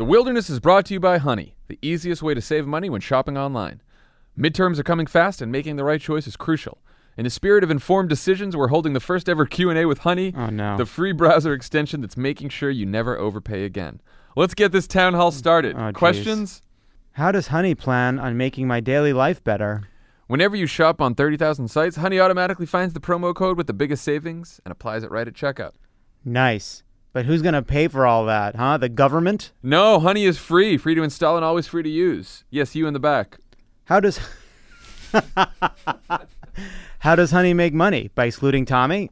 The Wilderness is brought to you by Honey, the easiest way to save money when shopping online. Midterms are coming fast and making the right choice is crucial. In the spirit of informed decisions, we're holding the first ever Q&A with Honey, Oh, no. the free browser extension that's making sure you never overpay again. Let's get this town hall started. Oh. Questions? How does Honey plan on making my daily life better? Whenever you shop on 30,000 sites, Honey automatically finds the promo code with the biggest savings and applies it right at checkout. Nice. But who's going to pay for all that, huh? The government? No, Honey is free, free to install and always free to use. Yes, you in the back. How does How does Honey make money? By excluding Tommy?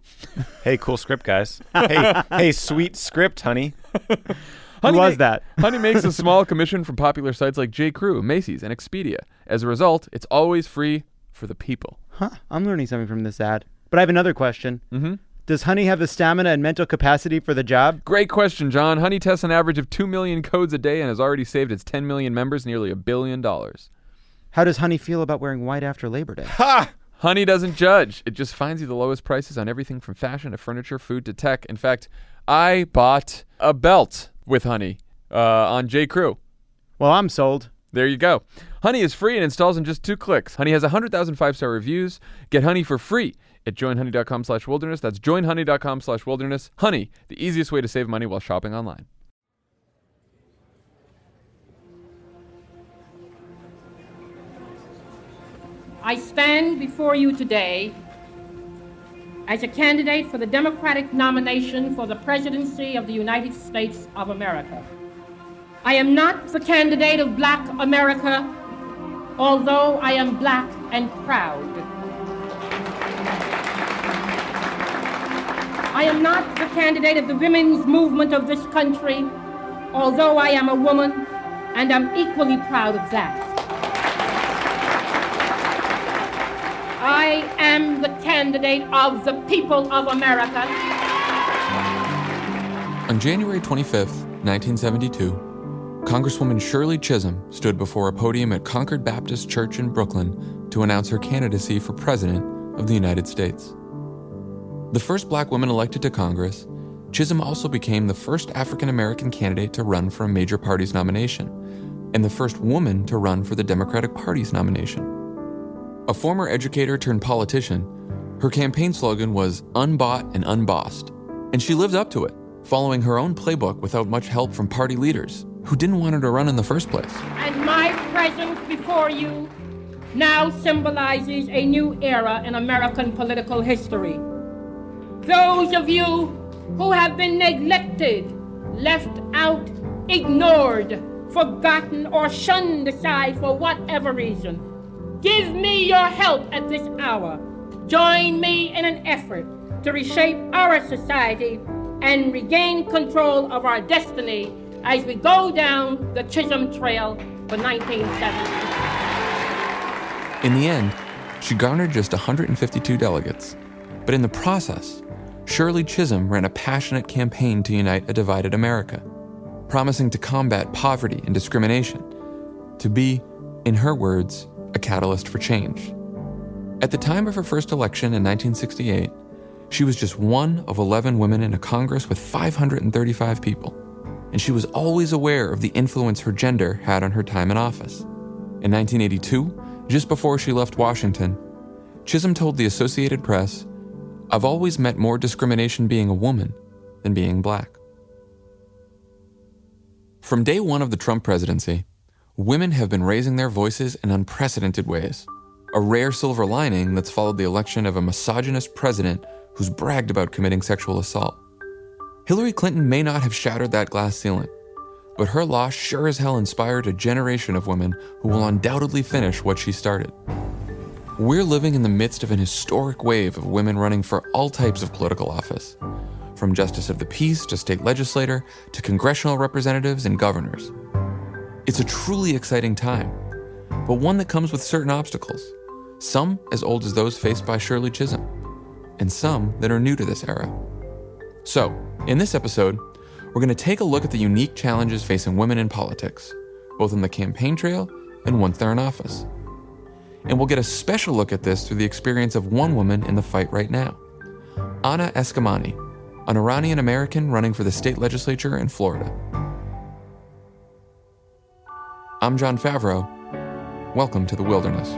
Hey, cool script, guys. hey, hey, sweet script, honey. Who was ma- that? Honey makes a small commission from popular sites like J.Crew, Macy's, and Expedia. As a result, it's always free for the people. Huh, I'm learning something from this ad. But I have another question. Mm-hmm. Does Honey have the stamina and mental capacity for the job? Great question, Jon. Honey tests an average of 2 million codes a day and has already saved its 10 million members nearly a billion dollars. How does Honey feel about wearing white after Labor Day? Ha! Honey doesn't judge. It just finds you the lowest prices on everything from fashion to furniture, food to tech. In fact, I bought a belt with Honey uh, on J. Crew. Well, I'm sold. There you go. Honey is free and installs in just two clicks. Honey has 100,000 five-star reviews. Get Honey for free at joinhoney.com slash wilderness. That's joinhoney.com slash wilderness. Honey, the easiest way to save money while shopping online. I stand before you today as a candidate for the Democratic nomination for the presidency of the United States of America. I am not the candidate of black America, although I am black and proud. I am not the candidate of the women's movement of this country, although I am a woman and I'm equally proud of that. I am the candidate of the people of America. On January 25th, 1972, Congresswoman Shirley Chisholm stood before a podium at Concord Baptist Church in Brooklyn to announce her candidacy for President of the United States. The first black woman elected to Congress, Chisholm also became the first African American candidate to run for a major party's nomination, and the first woman to run for the Democratic Party's nomination. A former educator turned politician, her campaign slogan was Unbought and Unbossed, and she lived up to it, following her own playbook without much help from party leaders who didn't want her to run in the first place. And my presence before you now symbolizes a new era in American political history. Those of you who have been neglected, left out, ignored, forgotten, or shunned aside for whatever reason, give me your help at this hour. Join me in an effort to reshape our society and regain control of our destiny as we go down the Chisholm Trail for 1970. In the end, she garnered just 152 delegates. But in the process, Shirley Chisholm ran a passionate campaign to unite a divided America, promising to combat poverty and discrimination, to be, in her words, a catalyst for change. At the time of her first election in 1968, she was just one of 11 women in a Congress with 535 people, and she was always aware of the influence her gender had on her time in office. In 1982, just before she left Washington, Chisholm told the Associated Press, I've always met more discrimination being a woman than being black. From day one of the Trump presidency, women have been raising their voices in unprecedented ways. A rare silver lining that's followed the election of a misogynist president who's bragged about committing sexual assault. Hillary Clinton may not have shattered that glass ceiling, but her loss sure as hell inspired a generation of women who will undoubtedly finish what she started. We're living in the midst of an historic wave of women running for all types of political office, from Justice of the Peace to state legislator to congressional representatives and governors. It's a truly exciting time, but one that comes with certain obstacles, some as old as those faced by Shirley Chisholm, and some that are new to this era. So, in this episode, we're going to take a look at the unique challenges facing women in politics, both on the campaign trail and once they're in office. And we'll get a special look at this through the experience of one woman in the fight right now Anna Eskamani, an Iranian American running for the state legislature in Florida. I'm Jon Favreau. Welcome to the wilderness.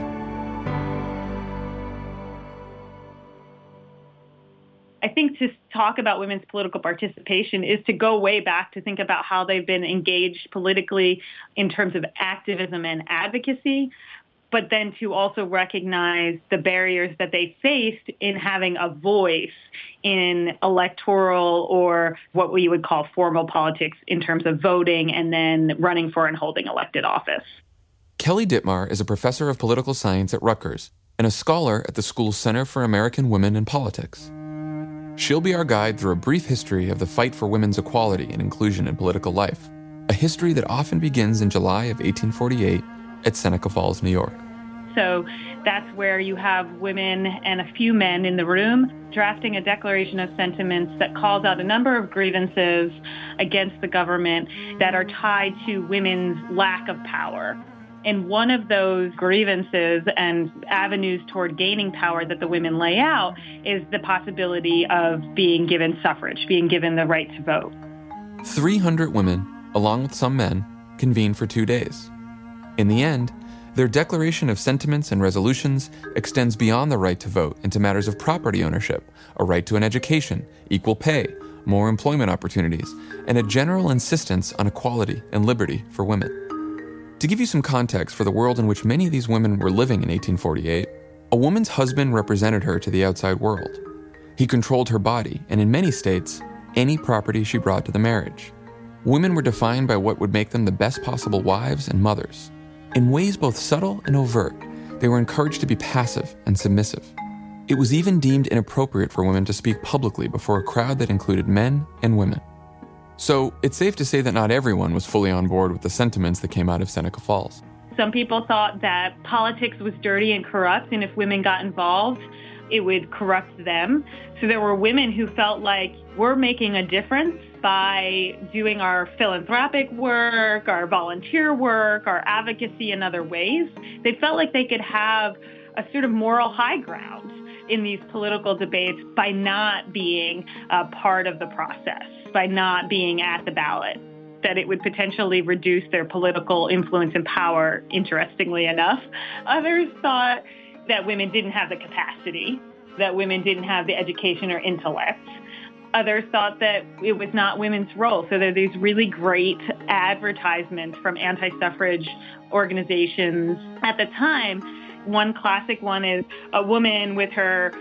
I think to talk about women's political participation is to go way back to think about how they've been engaged politically in terms of activism and advocacy, but then to also recognize the barriers that they faced in having a voice in electoral or what we would call formal politics in terms of voting and then running for and holding elected office. Kelly Dittmar is a professor of political science at Rutgers and a scholar at the school's Center for American Women in Politics. She'll be our guide through a brief history of the fight for women's equality and inclusion in political life, a history that often begins in July of 1848 at Seneca Falls, New York. So that's where you have women and a few men in the room drafting a declaration of sentiments that calls out a number of grievances against the government that are tied to women's lack of power. And one of those grievances and avenues toward gaining power that the women lay out is the possibility of being given suffrage, being given the right to vote. 300 women, along with some men, convened for two days. In the end, their declaration of sentiments and resolutions extends beyond the right to vote into matters of property ownership, a right to an education, equal pay, more employment opportunities, and a general insistence on equality and liberty for women. To give you some context for the world in which many of these women were living in 1848, a woman's husband represented her to the outside world. He controlled her body, and in many states, any property she brought to the marriage. Women were defined by what would make them the best possible wives and mothers. In ways both subtle and overt, they were encouraged to be passive and submissive. It was even deemed inappropriate for women to speak publicly before a crowd that included men and women. So it's safe to say that not everyone was fully on board with the sentiments that came out of Seneca Falls. Some people thought that politics was dirty and corrupt, and if women got involved, it would corrupt them. So there were women who felt like we're making a difference by doing our philanthropic work, our volunteer work, our advocacy in other ways. They felt like they could have a sort of moral high ground in these political debates by not being a part of the process by not being at the ballot, that it would potentially reduce their political influence and power, interestingly enough. Others thought that women didn't have the capacity, that women didn't have the education or intellect. Others thought that it was not women's role. So there are these really great advertisements from anti suffrage organizations at the time. One classic one is a woman with her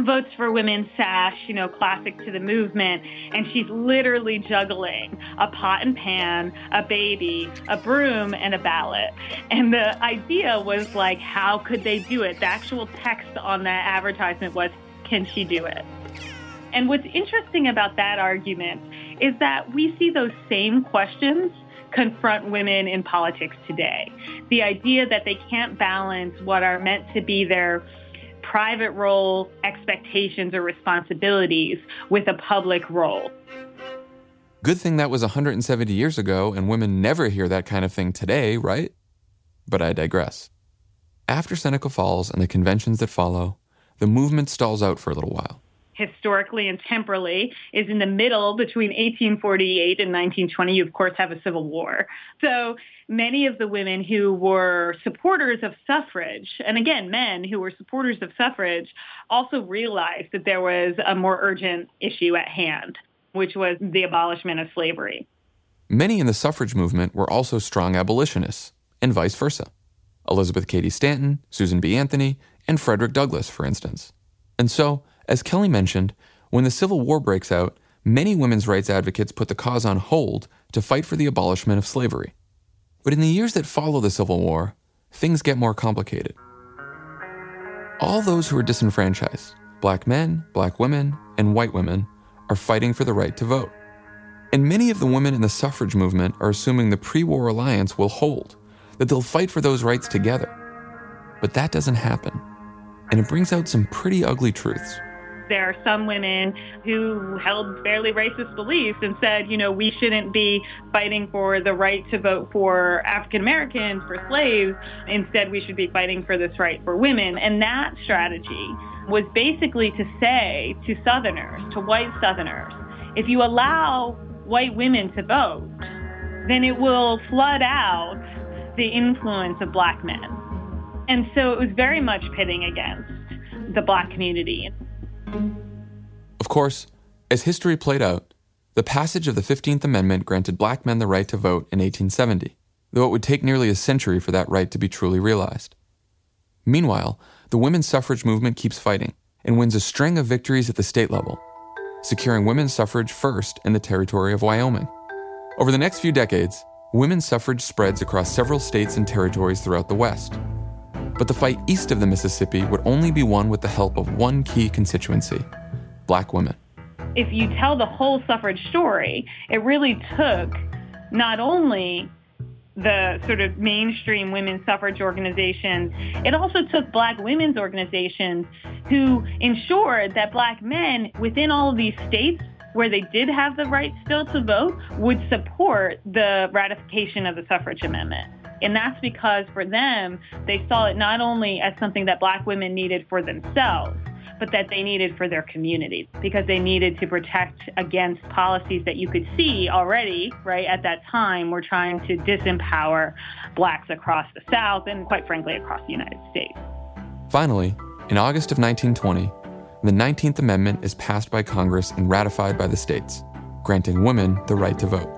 votes for women sash, you know, classic to the movement, and she's literally juggling a pot and pan, a baby, a broom, and a ballot. And the idea was like, how could they do it? The actual text on that advertisement was, can she do it? And what's interesting about that argument is that we see those same questions confront women in politics today. The idea that they can't balance what are meant to be their private role expectations or responsibilities with a public role. Good thing that was 170 years ago, and women never hear that kind of thing today, right? But I digress. After Seneca Falls and the conventions that follow, the movement stalls out for a little while historically and temporally is in the middle between 1848 and 1920. You, of course, have a civil war. So many of the women who were supporters of suffrage, and again, men who were supporters of suffrage, also realized that there was a more urgent issue at hand, which was the abolishment of slavery. Many in the suffrage movement were also strong abolitionists, and vice versa. Elizabeth Cady Stanton, Susan B. Anthony, and Frederick Douglass, for instance. And so, as Kelly mentioned, when the Civil War breaks out, many women's rights advocates put the cause on hold to fight for the abolishment of slavery. But in the years that follow the Civil War, things get more complicated. All those who are disenfranchised, black men, black women, and white women, are fighting for the right to vote. And many of the women in the suffrage movement are assuming the pre war alliance will hold, that they'll fight for those rights together. But that doesn't happen. And it brings out some pretty ugly truths. There are some women who held fairly racist beliefs and said, you know, we shouldn't be fighting for the right to vote for African Americans, for slaves. Instead, we should be fighting for this right for women. And that strategy was basically to say to Southerners, to white Southerners, if you allow white women to vote, then it will flood out the influence of black men. And so it was very much pitting against the black community. Of course, as history played out, the passage of the 15th Amendment granted black men the right to vote in 1870, though it would take nearly a century for that right to be truly realized. Meanwhile, the women's suffrage movement keeps fighting and wins a string of victories at the state level, securing women's suffrage first in the territory of Wyoming. Over the next few decades, women's suffrage spreads across several states and territories throughout the West, but the fight east of the Mississippi would only be won with the help of one key constituency black women. If you tell the whole suffrage story, it really took not only the sort of mainstream women's suffrage organizations, it also took black women's organizations who ensured that black men within all of these states where they did have the right still to vote would support the ratification of the suffrage amendment. And that's because for them, they saw it not only as something that black women needed for themselves, but that they needed for their communities because they needed to protect against policies that you could see already, right, at that time were trying to disempower blacks across the South and, quite frankly, across the United States. Finally, in August of 1920, the 19th Amendment is passed by Congress and ratified by the states, granting women the right to vote.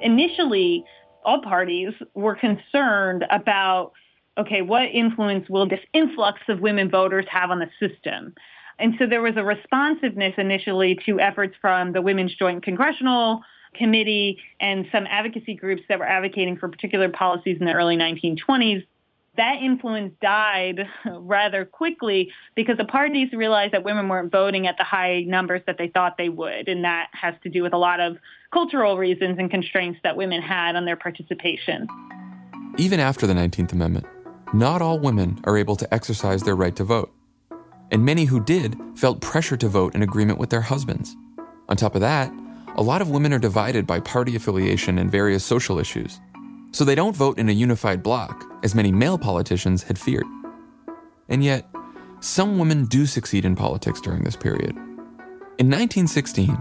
Initially, all parties were concerned about okay, what influence will this influx of women voters have on the system? And so there was a responsiveness initially to efforts from the Women's Joint Congressional Committee and some advocacy groups that were advocating for particular policies in the early 1920s. That influence died rather quickly because the parties realized that women weren't voting at the high numbers that they thought they would. And that has to do with a lot of cultural reasons and constraints that women had on their participation. Even after the 19th Amendment, not all women are able to exercise their right to vote. And many who did felt pressure to vote in agreement with their husbands. On top of that, a lot of women are divided by party affiliation and various social issues. So they don't vote in a unified bloc, as many male politicians had feared. And yet, some women do succeed in politics during this period. In 1916,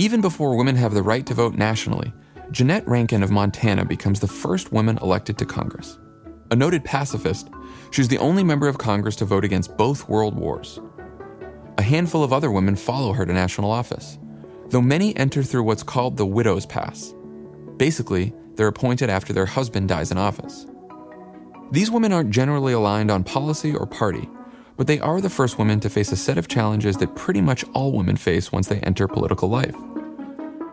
even before women have the right to vote nationally, Jeannette Rankin of Montana becomes the first woman elected to Congress. A noted pacifist, she's the only member of Congress to vote against both world wars. A handful of other women follow her to national office, though many enter through what's called the widow's pass. Basically, they're appointed after their husband dies in office. These women aren't generally aligned on policy or party, but they are the first women to face a set of challenges that pretty much all women face once they enter political life.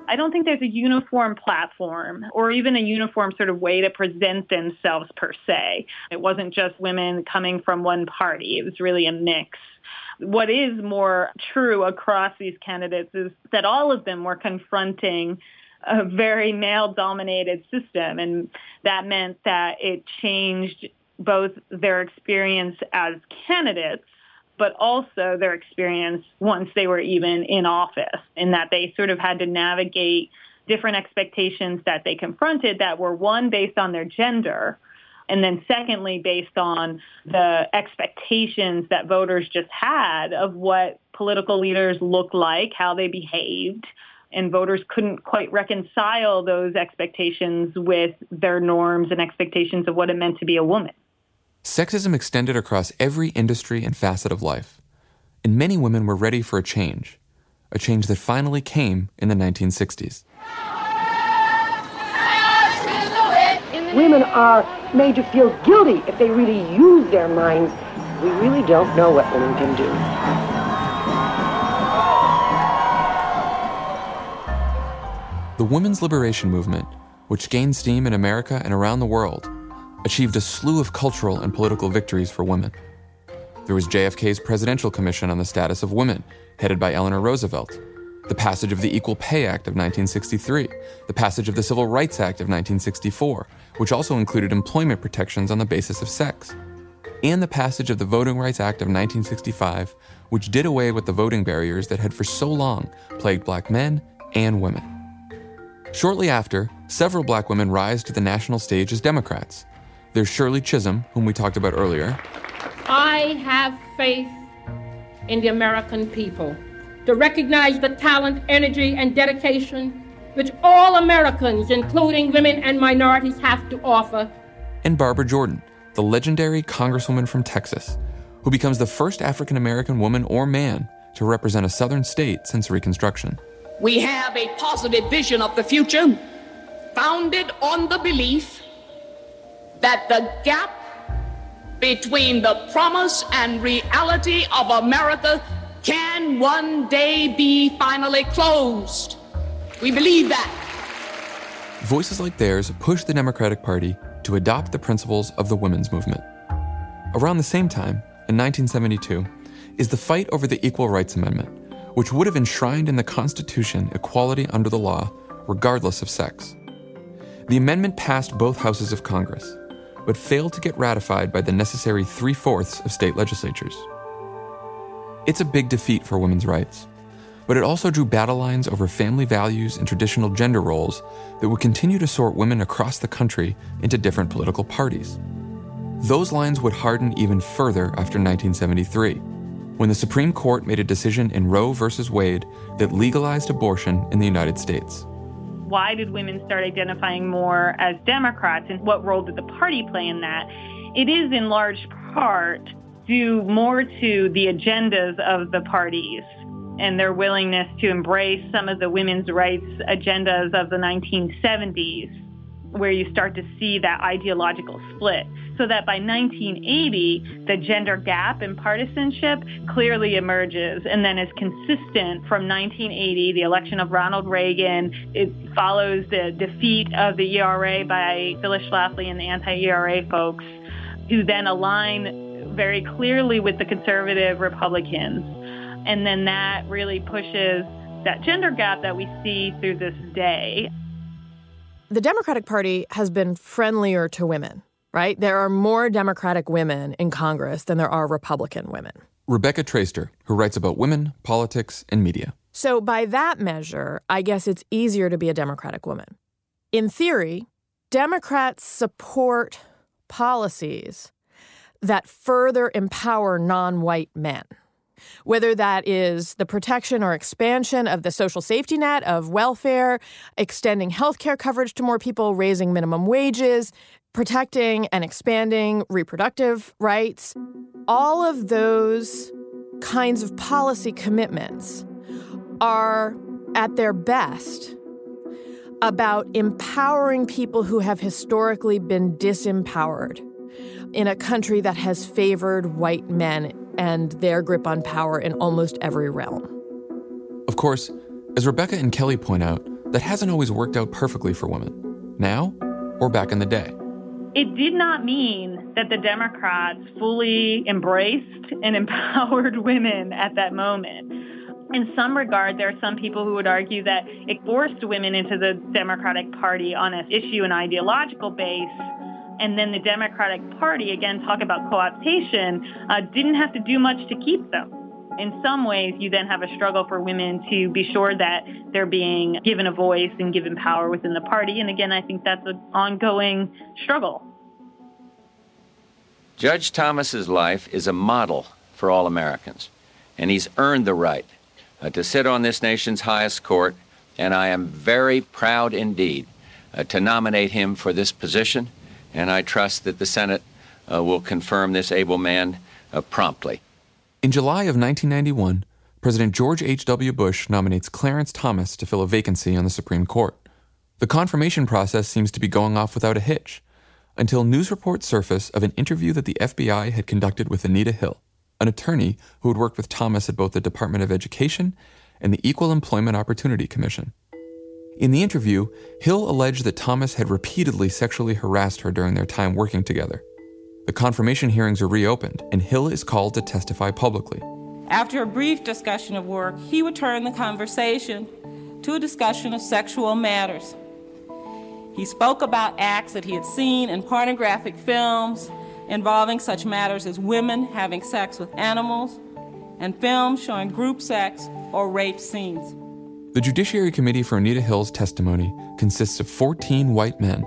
I don't think there's a uniform platform or even a uniform sort of way to present themselves per se. It wasn't just women coming from one party, it was really a mix. What is more true across these candidates is that all of them were confronting a very male dominated system, and that meant that it changed both their experience as candidates but also their experience once they were even in office, in that they sort of had to navigate different expectations that they confronted that were one based on their gender and then secondly based on the expectations that voters just had of what political leaders looked like how they behaved and voters couldn't quite reconcile those expectations with their norms and expectations of what it meant to be a woman Sexism extended across every industry and facet of life, and many women were ready for a change, a change that finally came in the 1960s. Women are made to feel guilty if they really use their minds. We really don't know what women can do. The women's liberation movement, which gained steam in America and around the world, achieved a slew of cultural and political victories for women. There was JFK's Presidential Commission on the Status of Women, headed by Eleanor Roosevelt. the passage of the Equal Pay Act of 1963, the passage of the Civil Rights Act of 1964, which also included employment protections on the basis of sex, and the passage of the Voting Rights Act of 1965, which did away with the voting barriers that had for so long plagued black men and women. Shortly after, several black women rise to the national stage as Democrats. There's Shirley Chisholm, whom we talked about earlier. I have faith in the American people to recognize the talent, energy, and dedication which all Americans, including women and minorities, have to offer. And Barbara Jordan, the legendary Congresswoman from Texas, who becomes the first African American woman or man to represent a southern state since Reconstruction. We have a positive vision of the future founded on the belief that the gap between the promise and reality of America can one day be finally closed. We believe that. Voices like theirs push the Democratic Party to adopt the principles of the women's movement. Around the same time, in 1972, is the fight over the Equal Rights Amendment, which would have enshrined in the Constitution equality under the law, regardless of sex. The amendment passed both houses of Congress, but failed to get ratified by the necessary three fourths of state legislatures. It's a big defeat for women's rights, but it also drew battle lines over family values and traditional gender roles that would continue to sort women across the country into different political parties. Those lines would harden even further after 1973, when the Supreme Court made a decision in Roe v. Wade that legalized abortion in the United States. Why did women start identifying more as Democrats, and what role did the party play in that? It is in large part due more to the agendas of the parties and their willingness to embrace some of the women's rights agendas of the 1970s, where you start to see that ideological split. So that by 1980, the gender gap in partisanship clearly emerges and then is consistent from 1980, the election of Ronald Reagan. It follows the defeat of the ERA by Phyllis Schlafly and the anti ERA folks, who then align very clearly with the conservative Republicans. And then that really pushes that gender gap that we see through this day. The Democratic Party has been friendlier to women, right? There are more Democratic women in Congress than there are Republican women. Rebecca Traister, who writes about women, politics, and media. So, by that measure, I guess it's easier to be a Democratic woman. In theory, Democrats support policies that further empower non white men. Whether that is the protection or expansion of the social safety net, of welfare, extending health care coverage to more people, raising minimum wages, protecting and expanding reproductive rights, all of those kinds of policy commitments are at their best about empowering people who have historically been disempowered in a country that has favored white men and their grip on power in almost every realm. Of course, as Rebecca and Kelly point out, that hasn't always worked out perfectly for women, now or back in the day. It did not mean that the Democrats fully embraced and empowered women at that moment. In some regard, there are some people who would argue that it forced women into the Democratic Party on an issue and ideological base and then the Democratic Party, again, talk about co-optation, uh, didn't have to do much to keep them. In some ways, you then have a struggle for women to be sure that they're being given a voice and given power within the party. And again, I think that's an ongoing struggle. Judge Thomas's life is a model for all Americans, and he's earned the right uh, to sit on this nation's highest court, and I am very proud indeed uh, to nominate him for this position and I trust that the Senate uh, will confirm this able man uh, promptly. In July of 1991, President George H.W. Bush nominates Clarence Thomas to fill a vacancy on the Supreme Court. The confirmation process seems to be going off without a hitch until news reports surface of an interview that the FBI had conducted with Anita Hill, an attorney who had worked with Thomas at both the Department of Education and the Equal Employment Opportunity Commission. In the interview, Hill alleged that Thomas had repeatedly sexually harassed her during their time working together. The confirmation hearings are reopened, and Hill is called to testify publicly. After a brief discussion of work, he would turn the conversation to a discussion of sexual matters. He spoke about acts that he had seen in pornographic films involving such matters as women having sex with animals and films showing group sex or rape scenes. The Judiciary Committee for Anita Hill's testimony consists of 14 white men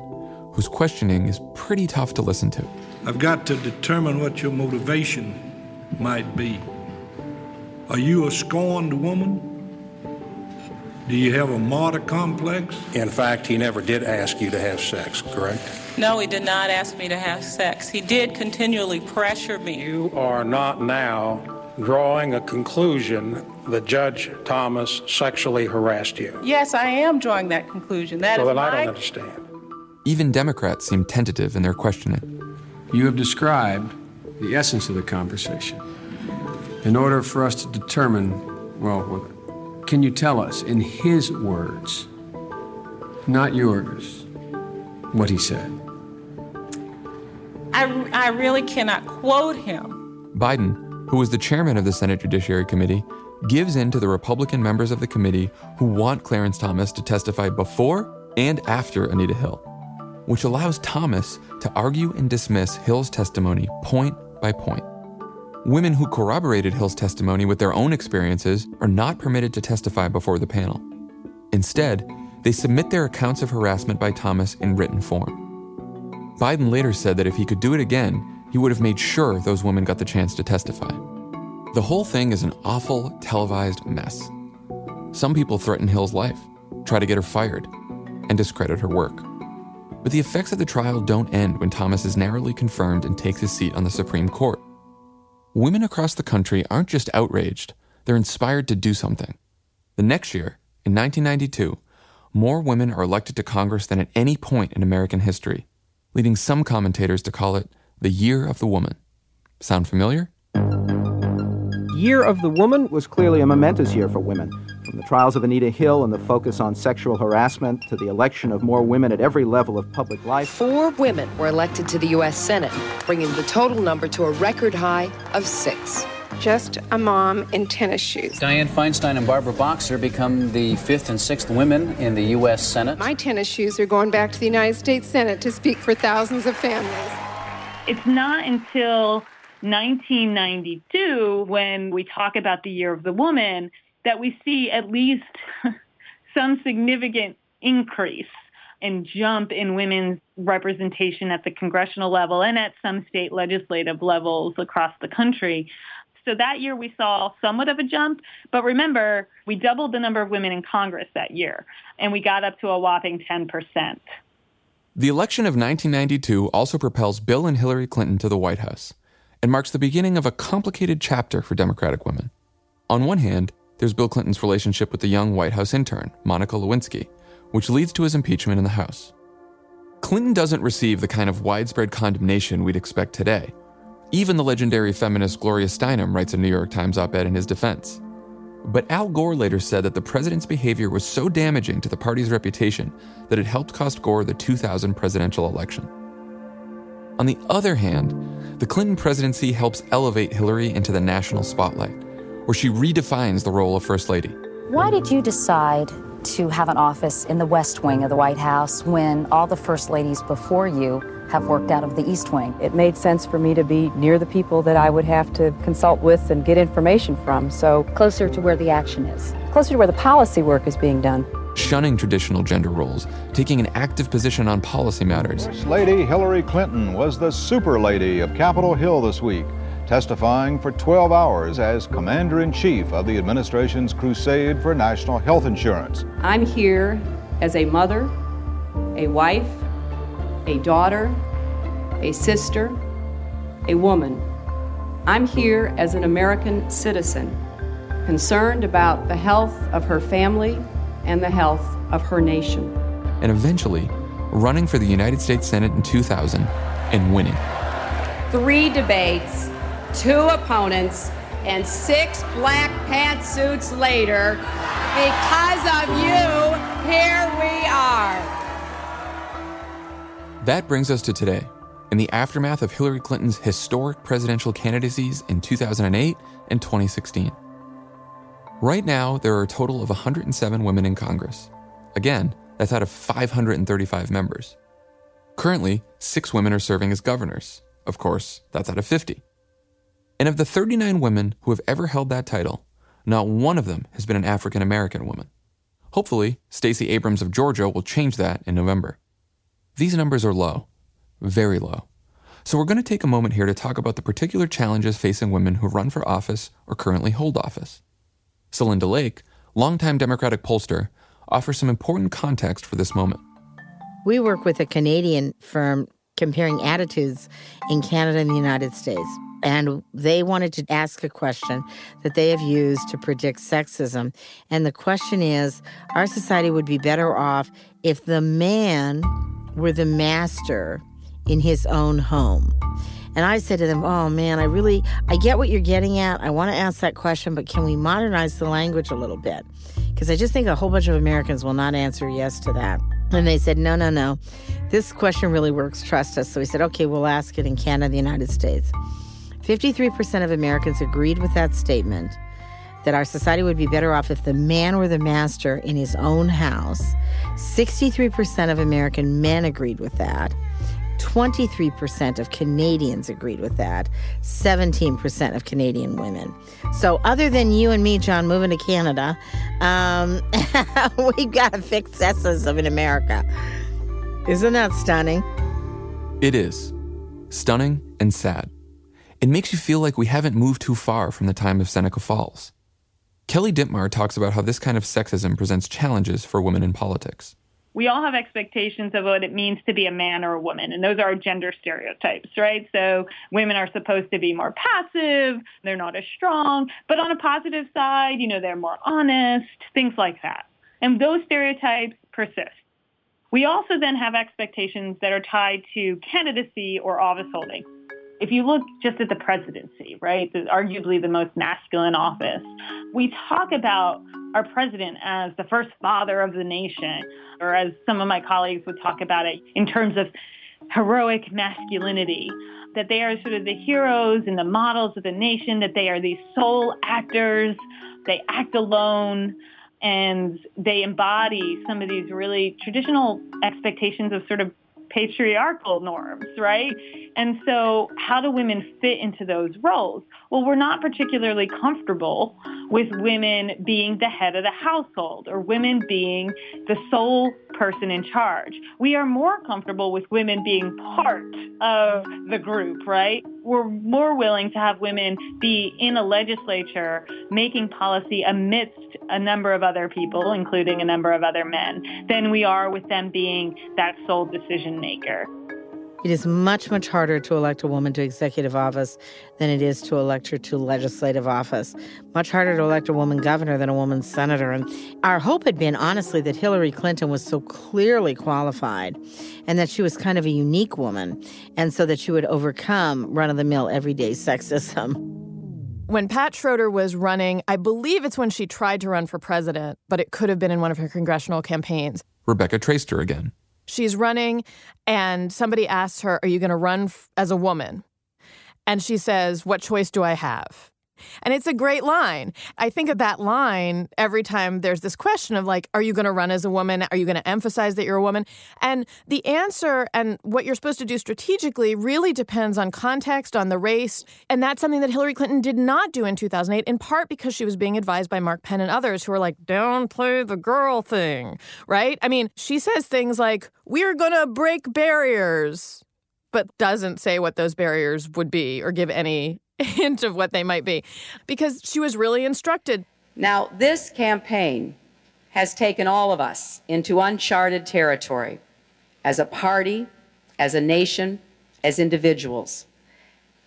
whose questioning is pretty tough to listen to. I've got to determine what your motivation might be. Are you a scorned woman? Do you have a martyr complex? In fact, he never did ask you to have sex, correct? No, he did not ask me to have sex. He did continually pressure me. You are not now drawing a conclusion that Judge Thomas sexually harassed you. Yes, I am drawing that conclusion. That so is then my... I don't understand. Even Democrats seem tentative in their questioning. You have described the essence of the conversation. In order for us to determine, well, can you tell us, in his words, not yours, what he said? I, I really cannot quote him. Biden, who was the chairman of the Senate Judiciary Committee, gives in to the Republican members of the committee who want Clarence Thomas to testify before and after Anita Hill, which allows Thomas to argue and dismiss Hill's testimony point by point. Women who corroborated Hill's testimony with their own experiences are not permitted to testify before the panel. Instead, they submit their accounts of harassment by Thomas in written form. Biden later said that if he could do it again, he would have made sure those women got the chance to testify. The whole thing is an awful, televised mess. Some people threaten Hill's life, try to get her fired, and discredit her work. But the effects of the trial don't end when Thomas is narrowly confirmed and takes his seat on the Supreme Court. Women across the country aren't just outraged, they're inspired to do something. The next year, in 1992, more women are elected to Congress than at any point in American history, leading some commentators to call it the Year of the Woman. Sound familiar? Year of the Woman was clearly a momentous year for women. From the trials of Anita Hill and the focus on sexual harassment to the election of more women at every level of public life. Four women were elected to the U.S. Senate, bringing the total number to a record high of six. Just a mom in tennis shoes. Dianne Feinstein and Barbara Boxer become the fifth and sixth women in the U.S. Senate. My tennis shoes are going back to the United States Senate to speak for thousands of families. It's not until 1992 when we talk about the year of the woman that we see at least some significant increase and jump in women's representation at the congressional level and at some state legislative levels across the country. So that year we saw somewhat of a jump, but remember, we doubled the number of women in Congress that year, and we got up to a whopping 10%. The election of 1992 also propels Bill and Hillary Clinton to the White House and marks the beginning of a complicated chapter for Democratic women. On one hand, there's Bill Clinton's relationship with the young White House intern, Monica Lewinsky, which leads to his impeachment in the House. Clinton doesn't receive the kind of widespread condemnation we'd expect today. Even the legendary feminist Gloria Steinem writes a New York Times op ed in his defense. But Al Gore later said that the president's behavior was so damaging to the party's reputation that it helped cost Gore the 2000 presidential election. On the other hand, the Clinton presidency helps elevate Hillary into the national spotlight, where she redefines the role of First Lady. Why did you decide to have an office in the West Wing of the White House when all the First Ladies before you have worked out of the East Wing? It made sense for me to be near the people that I would have to consult with and get information from, so. Closer to where the action is. Closer to where the policy work is being done. Shunning traditional gender roles, taking an active position on policy matters. First Lady Hillary Clinton was the super lady of Capitol Hill this week testifying for 12 hours as Commander in Chief of the administration's crusade for national health insurance. I'm here as a mother, a wife, a daughter, a sister, a woman. I'm here as an American citizen, concerned about the health of her family and the health of her nation. And eventually, running for the United States Senate in 2000 and winning. Three debates, two opponents, and six black pantsuits later, because of you, here we are. That brings us to today, in the aftermath of Hillary Clinton's historic presidential candidacies in 2008 and 2016. Right now, there are a total of 107 women in Congress. Again, that's out of 535 members. Currently, six women are serving as governors. Of course, that's out of 50. And of the 39 women who have ever held that title, not one of them has been an African American woman. Hopefully, Stacey Abrams of Georgia will change that in November. These numbers are low, very low. So we're going to take a moment here to talk about the particular challenges facing women who run for office or currently hold office. Celinda Lake, longtime Democratic pollster, offers some important context for this moment. We work with a Canadian firm comparing attitudes in Canada and the United States. And they wanted to ask a question that they have used to predict sexism. And the question is Our society would be better off if the man were the master in his own home. And I said to them, "Oh man, I really I get what you're getting at. I want to ask that question, but can we modernize the language a little bit?" Because I just think a whole bunch of Americans will not answer yes to that. And they said, "No, no, no. This question really works. Trust us." So we said, "Okay, we'll ask it in Canada, the United States." 53% of Americans agreed with that statement that our society would be better off if the man were the master in his own house. 63% of American men agreed with that. 23% of Canadians agreed with that, 17% of Canadian women. So, other than you and me, Jon, moving to Canada, um, we've got to fix sexism in America. Isn't that stunning? It is. Stunning and sad. It makes you feel like we haven't moved too far from the time of Seneca Falls. Kelly Dittmar talks about how this kind of sexism presents challenges for women in politics we all have expectations of what it means to be a man or a woman, and those are gender stereotypes, right? So women are supposed to be more passive, they're not as strong, but on a positive side, you know, they're more honest, things like that. And those stereotypes persist. We also then have expectations that are tied to candidacy or office holding. If you look just at the presidency, right, arguably the most masculine office, we talk about our president as the first father of the nation, or as some of my colleagues would talk about it in terms of heroic masculinity, that they are sort of the heroes and the models of the nation, that they are these sole actors, they act alone, and they embody some of these really traditional expectations of sort of patriarchal norms, right? And so, how do women fit into those roles? Well, we're not particularly comfortable with women being the head of the household or women being the sole person in charge. We are more comfortable with women being part of the group, right? We're more willing to have women be in a legislature making policy amidst a number of other people, including a number of other men, than we are with them being that sole decision maker. It is much, much harder to elect a woman to executive office than it is to elect her to legislative office. Much harder to elect a woman governor than a woman senator. And our hope had been, honestly, that Hillary Clinton was so clearly qualified and that she was kind of a unique woman, and so that she would overcome run of the mill everyday sexism. When Pat Schroeder was running, I believe it's when she tried to run for president, but it could have been in one of her congressional campaigns. Rebecca Traister again. She's running, and somebody asks her, Are you going to run f- as a woman? And she says, What choice do I have? And it's a great line. I think of that line every time there's this question of like, are you going to run as a woman? Are you going to emphasize that you're a woman? And the answer and what you're supposed to do strategically really depends on context, on the race. And that's something that Hillary Clinton did not do in 2008, in part because she was being advised by Mark Penn and others who were like, don't play the girl thing, right? I mean, she says things like, we're going to break barriers but doesn't say what those barriers would be or give any hint of what they might be because she was really instructed. Now, this campaign has taken all of us into uncharted territory as a party, as a nation, as individuals.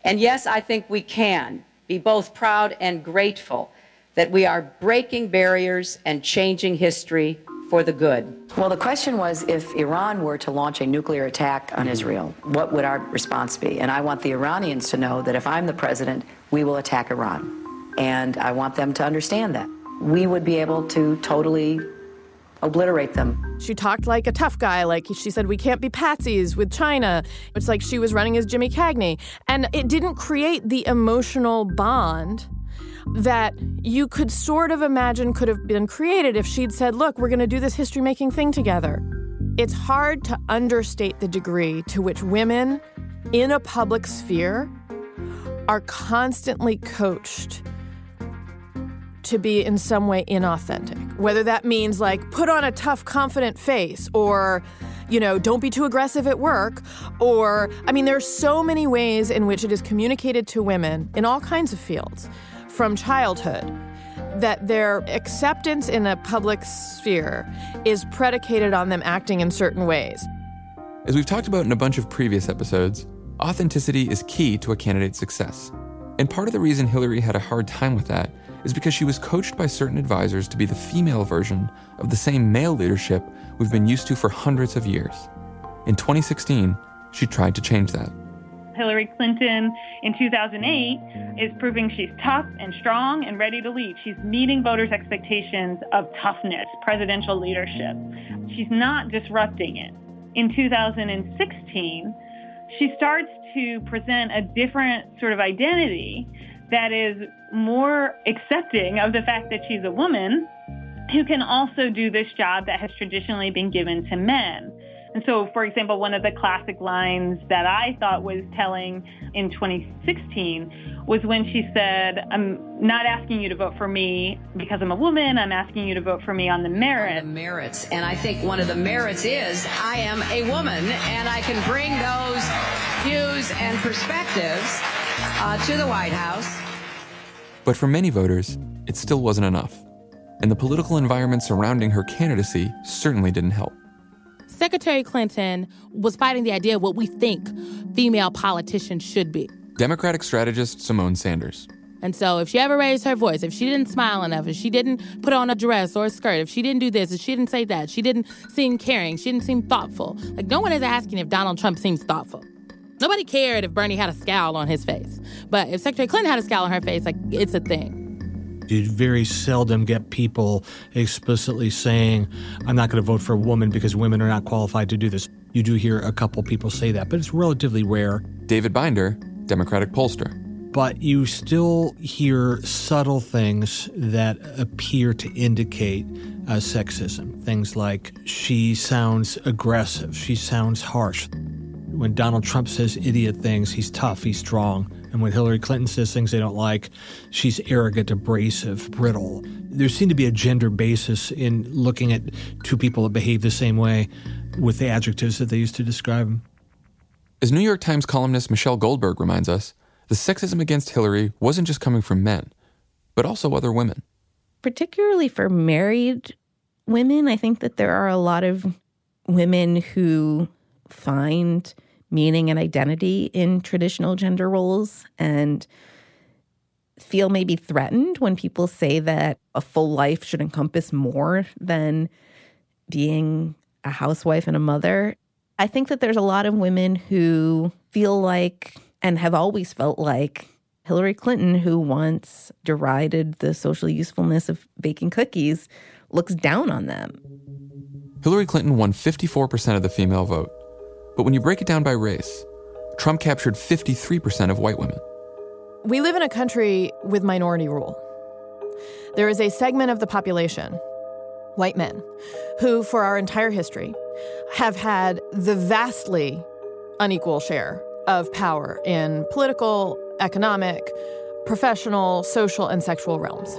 And yes, I think we can be both proud and grateful that we are breaking barriers and changing history for the good. Well, the question was if Iran were to launch a nuclear attack on mm-hmm. Israel, what would our response be? And I want the Iranians to know that if I'm the president, we will attack Iran. And I want them to understand that. We would be able to totally obliterate them. She talked like a tough guy. Like she said, we can't be patsies with China. It's like she was running as Jimmy Cagney. And it didn't create the emotional bond that you could sort of imagine could have been created if she'd said, look, we're going to do this history making thing together. It's hard to understate the degree to which women in a public sphere are constantly coached to be in some way inauthentic. Whether that means like put on a tough, confident face or, you know, don't be too aggressive at work. Or, I mean, there's so many ways in which it is communicated to women in all kinds of fields from childhood that their acceptance in a public sphere is predicated on them acting in certain ways. As we've talked about in a bunch of previous episodes, authenticity is key to a candidate's success. And part of the reason Hillary had a hard time with that is because she was coached by certain advisors to be the female version of the same male leadership we've been used to for hundreds of years. In 2016, she tried to change that. Hillary Clinton in 2008 is proving she's tough and strong and ready to lead. She's meeting voters' expectations of toughness, presidential leadership. She's not disrupting it. In 2016, she starts to present a different sort of identity that is more accepting of the fact that she's a woman who can also do this job that has traditionally been given to men. And so, for example, one of the classic lines that I thought was telling in 2016 was when she said, I'm not asking you to vote for me because I'm a woman, I'm asking you to vote for me on the merits. On the merits. And I think one of the merits is I am a woman and I can bring those views and perspectives uh, to the White House. But for many voters, it still wasn't enough. And the political environment surrounding her candidacy certainly didn't help. Secretary Clinton was fighting the idea of what we think female politicians should be. Democratic strategist Symone Sanders. And so, if she ever raised her voice, if she didn't smile enough, if she didn't put on a dress or a skirt, if she didn't do this, if she didn't say that, she didn't seem caring, she didn't seem thoughtful. Like, no one is asking if Donald Trump seems thoughtful. Nobody cared if Bernie had a scowl on his face. But if Secretary Clinton had a scowl on her face, like, it's a thing. You very seldom get people explicitly saying, I'm not going to vote for a woman because women are not qualified to do this. You do hear a couple people say that, but it's relatively rare. David Binder, Democratic pollster. But you still hear subtle things that appear to indicate uh, sexism. Things like she sounds aggressive, she sounds harsh. When Donald Trump says idiot things, he's tough, he's strong. And when Hillary Clinton says things they don't like, she's arrogant, abrasive, brittle. There seemed to be a gender basis in looking at two people that behave the same way with the adjectives that they used to describe them. As New York Times columnist Michelle Goldberg reminds us, the sexism against Hillary wasn't just coming from men, but also other women. Particularly for married women, I think that there are a lot of women who find meaning and identity in traditional gender roles and feel maybe threatened when people say that a full life should encompass more than being a housewife and a mother. I think that there's a lot of women who feel like and have always felt like Hillary Clinton, who once derided the social usefulness of baking cookies, looks down on them. Hillary Clinton won 54% of the female vote. But when you break it down by race, Trump captured 53% of white women. We live in a country with minority rule. There is a segment of the population, white men, who, for our entire history, have had the vastly unequal share of power in political, economic, professional, social, and sexual realms.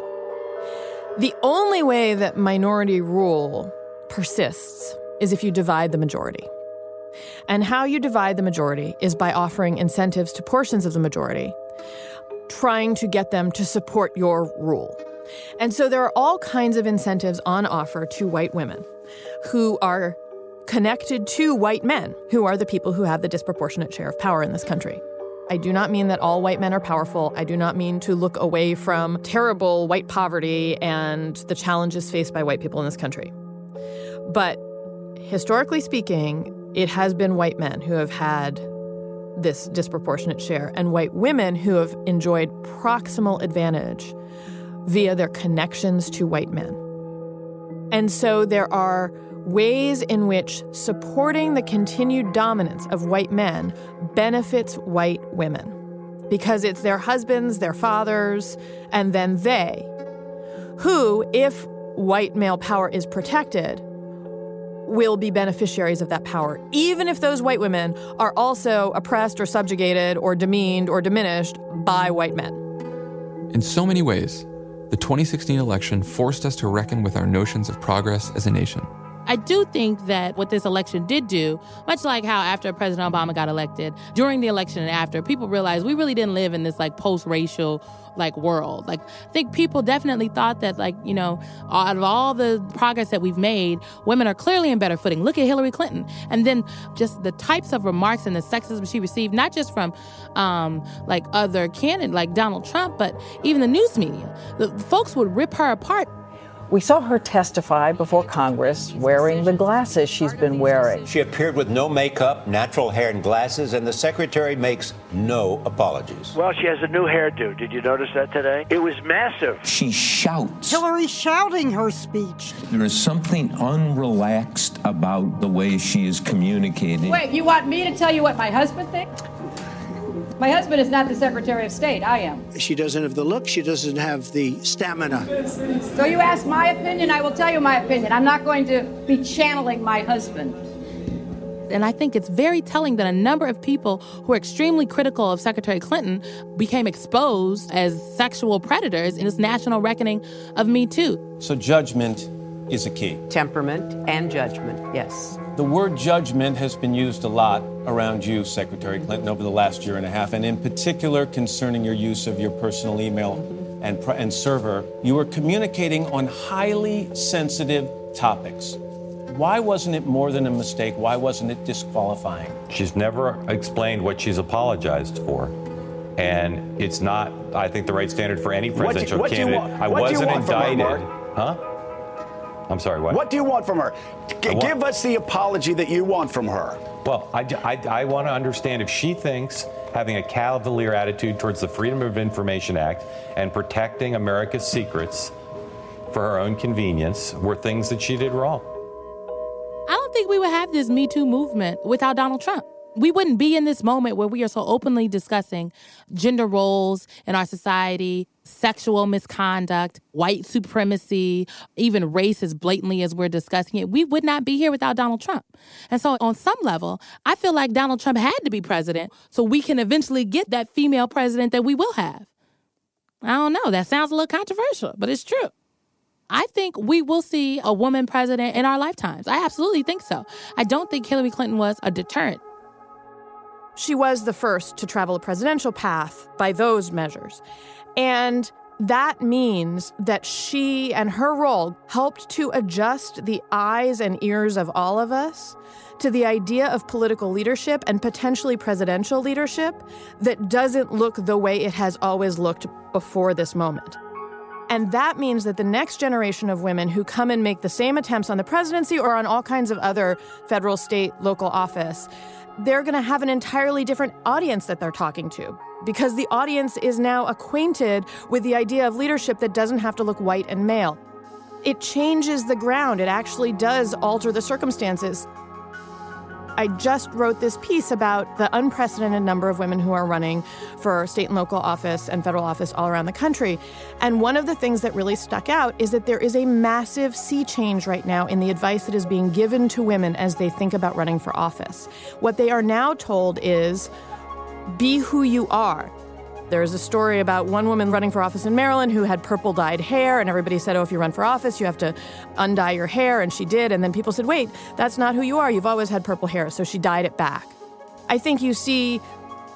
The only way that minority rule persists is if you divide the majority. And how you divide the majority is by offering incentives to portions of the majority, trying to get them to support your rule. And so there are all kinds of incentives on offer to white women who are connected to white men, who are the people who have the disproportionate share of power in this country. I do not mean that all white men are powerful. I do not mean to look away from terrible white poverty and the challenges faced by white people in this country. But historically speaking, it has been white men who have had this disproportionate share and white women who have enjoyed proximal advantage via their connections to white men. And so there are ways in which supporting the continued dominance of white men benefits white women because it's their husbands, their fathers, and then they, who, if white male power is protected, will be beneficiaries of that power, even if those white women are also oppressed or subjugated or demeaned or diminished by white men. In so many ways, the 2016 election forced us to reckon with our notions of progress as a nation. I do think that what this election did do, much like how after President Obama got elected, during the election and after, people realized we really didn't live in this like post-racial like world. Like I think people definitely thought that like, you know, out of all the progress that we've made, women are clearly in better footing. Look at Hillary Clinton. And then just the types of remarks and the sexism she received, not just from um, like other candidates like Donald Trump, but even the news media. The folks would rip her apart we saw her testify before Congress wearing the glasses she's been wearing. She appeared with no makeup, natural hair, and glasses, and the secretary makes no apologies. Well, she has a new hairdo. Did you notice that today? It was massive. She shouts. Hillary's shouting her speech. There is something unrelaxed about the way she is communicating. Wait, you want me to tell you what my husband thinks? My husband is not the Secretary of State. I am. She doesn't have the look. She doesn't have the stamina. So you ask my opinion, I will tell you my opinion. I'm not going to be channeling my husband. And I think it's very telling that a number of people who are extremely critical of Secretary Clinton became exposed as sexual predators in this national reckoning of Me Too. So judgment is a key. Temperament and judgment, yes. The word judgment has been used a lot around you, Secretary Clinton, over the last year and a half, and in particular concerning your use of your personal email and, and server. You were communicating on highly sensitive topics. Why wasn't it more than a mistake? Why wasn't it disqualifying? She's never explained what she's apologized for. And it's not, I think, the right standard for any presidential what do, what candidate. I wasn't indicted. Her, huh? I'm sorry, what? What do you want from her? G- want, give us the apology that you want from her. Well, I, I, I want to understand if she thinks having a cavalier attitude towards the Freedom of Information Act and protecting America's secrets for her own convenience were things that she did wrong. I don't think we would have this Me Too movement without Donald Trump we wouldn't be in this moment where we are so openly discussing gender roles in our society, sexual misconduct, white supremacy, even race as blatantly as we're discussing it. We would not be here without Donald Trump. And so, on some level, I feel like Donald Trump had to be president so we can eventually get that female president that we will have. I don't know. That sounds a little controversial, but it's true. I think we will see a woman president in our lifetimes. I absolutely think so. I don't think Hillary Clinton was a deterrent. She was the first to travel a presidential path by those measures. And that means that she and her role helped to adjust the eyes and ears of all of us to the idea of political leadership and potentially presidential leadership that doesn't look the way it has always looked before this moment. And that means that the next generation of women who come and make the same attempts on the presidency or on all kinds of other federal, state, local office they're going to have an entirely different audience that they're talking to because the audience is now acquainted with the idea of leadership that doesn't have to look white and male. It changes the ground, it actually does alter the circumstances. I just wrote this piece about the unprecedented number of women who are running for state and local office and federal office all around the country. And one of the things that really stuck out is that there is a massive sea change right now in the advice that is being given to women as they think about running for office. What they are now told is be who you are. There's a story about one woman running for office in Maryland who had purple dyed hair, and everybody said, Oh, if you run for office, you have to undye your hair. And she did. And then people said, Wait, that's not who you are. You've always had purple hair. So she dyed it back. I think you see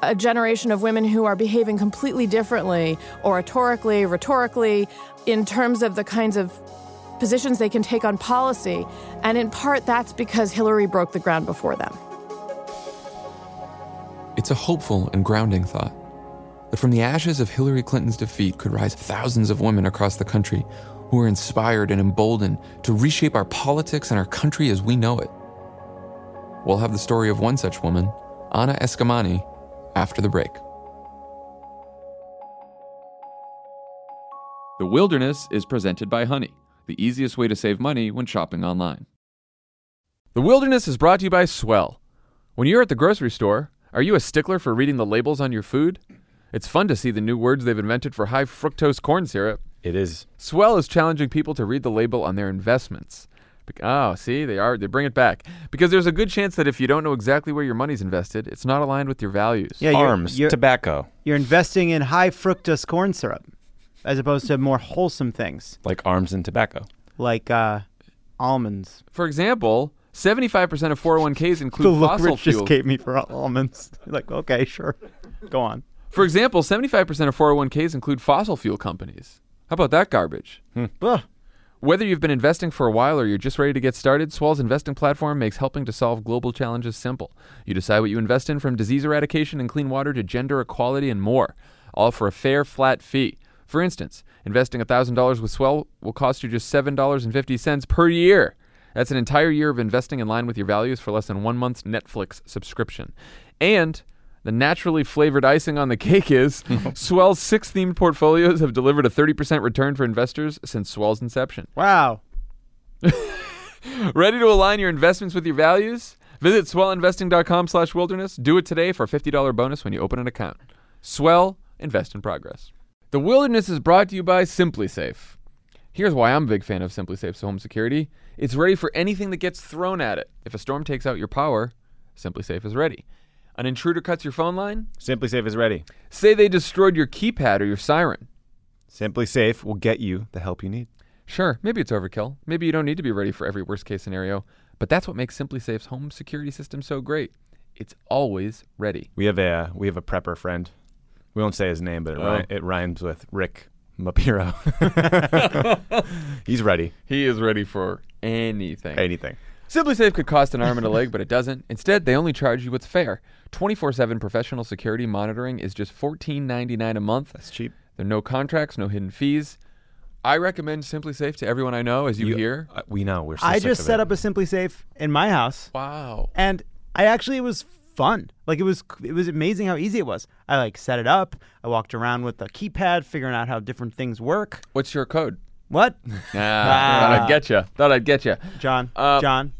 a generation of women who are behaving completely differently, oratorically, rhetorically, in terms of the kinds of positions they can take on policy. And in part, that's because Hillary broke the ground before them. It's a hopeful and grounding thought that from the ashes of Hillary Clinton's defeat could rise thousands of women across the country who are inspired and emboldened to reshape our politics and our country as we know it. We'll have the story of one such woman, Anna Eskamani, after the break. The Wilderness is presented by Honey the easiest way to save money when shopping online. The Wilderness is brought to you by Swell. When you're at the grocery store, are you a stickler for reading the labels on your food? It's fun to see the new words they've invented for high fructose corn syrup. It is. Swell is challenging people to read the label on their investments. Bec- Oh, see, they are they bring it back because there's a good chance that if you don't know exactly where your money's invested, it's not aligned with your values. Yeah, you're- Arms, you're- tobacco. You're investing in high fructose corn syrup as opposed to more wholesome things like arms and tobacco. like uh, almonds. For example, 75% of 401ks The include look fossil Rich just fuels. gave me for almonds. like, okay, sure. Go on. For example, 75% of 401ks include fossil fuel companies. How about that garbage? Hmm. Ugh. Whether you've been investing for a while or you're just ready to get started, Swell's investing platform makes helping to solve global challenges simple. You decide what you invest in from disease eradication and clean water to gender equality and more, all for a fair, flat fee. For instance, investing $1,000 with Swell will cost you just $7.50 per year. That's an entire year of investing in line with your values for less than one month's Netflix subscription. And the naturally flavored icing on the cake is Swell's six themed portfolios have delivered a 30% return for investors since Swell's inception. Wow. Ready to align your investments with your values? Visit swellinvesting.com slash wilderness. Do it today for a $50 bonus when you open an account. Swell, invest in progress. The Wilderness is brought to you by SimpliSafe. Here's why I'm a big fan of SimpliSafe's home security. It's ready for anything that gets thrown at it. If a storm takes out your power, SimpliSafe is ready. An intruder cuts your phone line? SimpliSafe is ready. Say they destroyed your keypad or your siren. SimpliSafe will get you the help you need. Sure, maybe it's overkill. Maybe you don't need to be ready for every worst case scenario, but that's what makes SimpliSafe's home security system so great. It's always ready. We have a we have a prepper friend. We won't say his name, but it, Oh. it rhymes with Rick Mapiro. He's ready. He is ready for anything. Anything. SimpliSafe could cost an arm and a leg, but it doesn't. Instead, they only charge you what's fair. 24/7 professional security monitoring is just $14.99 a month. That's cheap. There are no contracts, no hidden fees. I recommend SimpliSafe to everyone I know, as you, hear. Uh, we know. We're so I sick just of set it. up a SimpliSafe in my house. Wow. And I actually was fun. Like it was it was amazing how easy it was. I like set it up. I walked around with the keypad figuring out how different things work. What's your code? What? Ah, thought I'd get you. Thought I'd get you. Jon. Uh, Jon.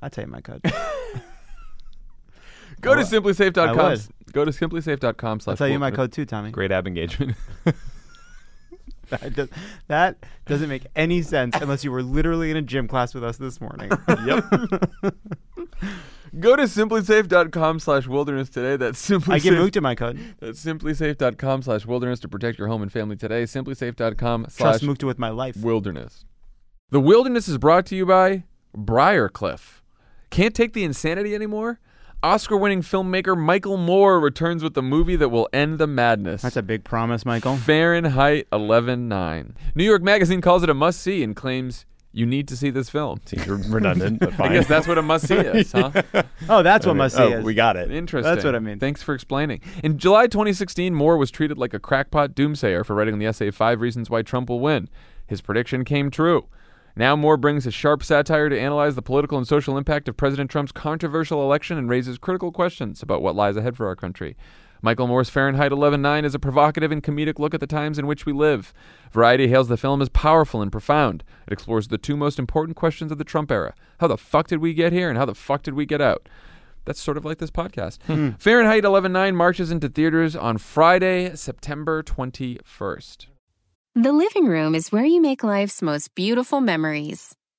I'll tell you my code. Go I to would. Simplisafe.com. Go to simplisafe.com slash I'll tell you my code too, Tommy. Great ab engagement. That, does, that doesn't make any sense unless you were literally in a gym class with us this morning. Yep. Go to simplisafe.com slash wilderness today. That's simply I give Mook to my code. That's simplisafe.com slash wilderness to protect your home and family today. Simplisafe.com slash Trust Mook with my life. wilderness. The wilderness is brought to you by Briarcliff. Can't take the insanity anymore? Oscar winning filmmaker Michael Moore returns with the movie that will end the madness. That's a big promise, Michael. Fahrenheit 11.9. New York Magazine calls it a must see and claims you need to see this film. Seems redundant, but I guess that's what a must see is, huh? Oh, that's I what mean, must see oh, is. we got it. Interesting. That's what I mean. Thanks for explaining. In July 2016, Moore was treated like a crackpot doomsayer for writing the essay Five Reasons Why Trump Will Win. His prediction came true. Now Moore brings his sharp satire to analyze the political and social impact of President Trump's controversial election and raises critical questions about what lies ahead for our country. Michael Moore's Fahrenheit 11.9 is a provocative and comedic look at the times in which we live. Variety hails the film as powerful and profound. It explores the two most important questions of the Trump era. How the fuck did we get here and how the fuck did we get out? That's sort of like this podcast. Hmm. Fahrenheit 11.9 marches into theaters on Friday, September 21st. The living room is where you make life's most beautiful memories.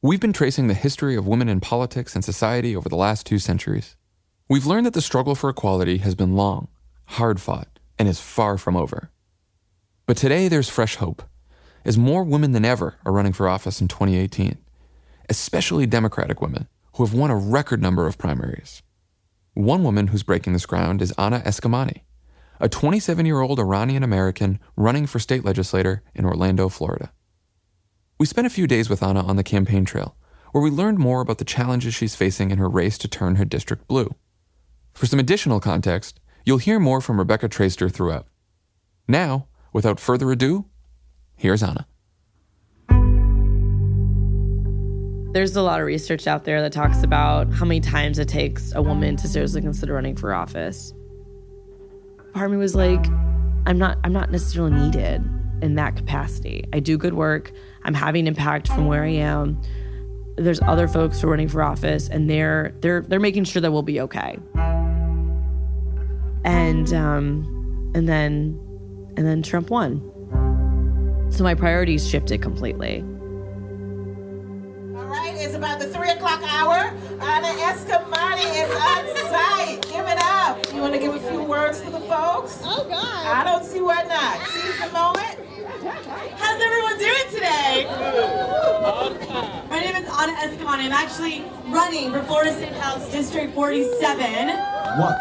We've been tracing the history of women in politics and society over the last two centuries. We've learned that the struggle for equality has been long, hard fought, and is far from over. But today there's fresh hope, as more women than ever are running for office in 2018, especially Democratic women who have won a record number of primaries. One woman who's breaking this ground is Anna Eskamani, a 27 year old Iranian American running for state legislator in Orlando, Florida. We spent a few days with Anna on the campaign trail, where we learned more about the challenges she's facing in her race to turn her district blue. For some additional context, you'll hear more from Rebecca Traister throughout. Now, without further ado, here's Anna. There's a lot of research out there that talks about how many times it takes a woman to seriously consider running for office. Part of me was like, I'm not I'm not necessarily needed in that capacity. I do good work. I'm having impact from where I am. There's other folks who are running for office and they're they're they're making sure that we'll be okay. And um and then and then Trump won. So my priorities shifted completely. All right, it's about the three o'clock hour. Anna Eskamani is on site. Give it up. You want to give a few words to the folks? Oh, God. I don't see why not. Seize the moment. How's everyone doing today? My name is Anna Eskamani. I'm actually running for Florida State House District 47. What?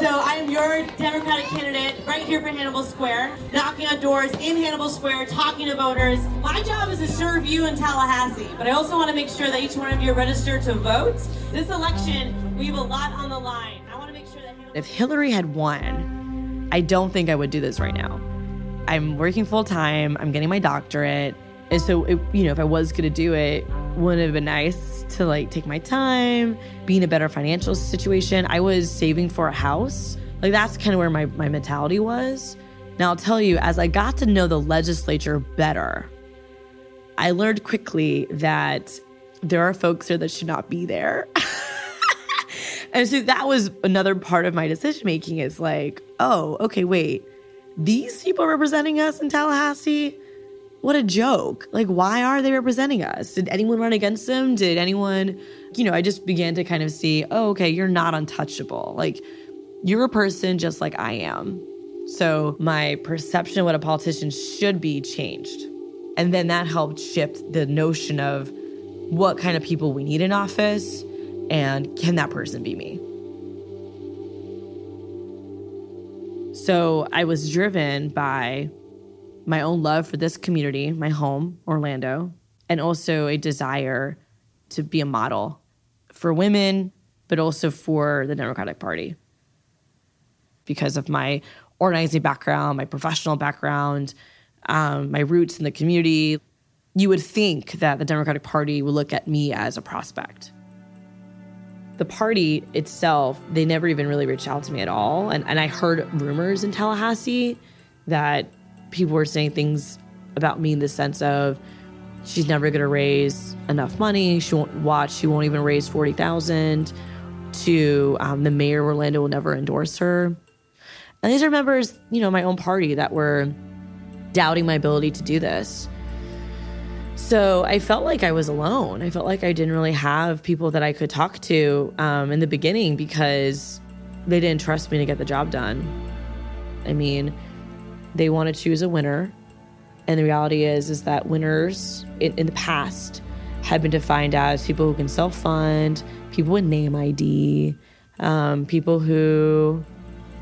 So I am your Democratic candidate right here for Hannibal Square, knocking on doors in Hannibal Square, talking to voters. My job is to serve you in Tallahassee, but I also want to make sure that each one of you are registered to vote. This election, we have a lot on the line. I want to make sure that If Hillary had won, I don't think I would do this right now. I'm working full time, I'm getting my doctorate. And so, it, you know, if I was going to do it, wouldn't it have been nice to like take my time, be in a better financial situation? I was saving for a house. Like that's kind of where my, my mentality was. Now, I'll tell you, as I got to know the legislature better, I learned quickly that there are folks there that should not be there. and so that was another part of my decision making is like, oh, okay, wait, these people representing us in Tallahassee? What a joke. Like, why are they representing us? Did anyone run against them? Did anyone, you know, I just began to kind of see, oh, okay, you're not untouchable. Like, you're a person just like I am. So my perception of what a politician should be changed. And then that helped shift the notion of what kind of people we need in office and can that person be me? So I was driven by my own love for this community, my home, Orlando, and also a desire to be a model for women, but also for the Democratic Party. Because of my organizing background, my professional background, um, my roots in the community, you would think that the Democratic Party would look at me as a prospect. The party itself, they never even really reached out to me at all. And, and I heard rumors in Tallahassee that people were saying things about me in the sense of she's never going to raise enough money. She won't watch. She won't even raise 40,000 to um, the mayor of Orlando will never endorse her. And these are members, you know, my own party that were doubting my ability to do this. So I felt like I was alone. I felt like I didn't really have people that I could talk to um, in the beginning because they didn't trust me to get the job done. I mean, they want to choose a winner, and the reality is is that winners in, in the past have been defined as people who can self-fund, people with name ID, um, people who.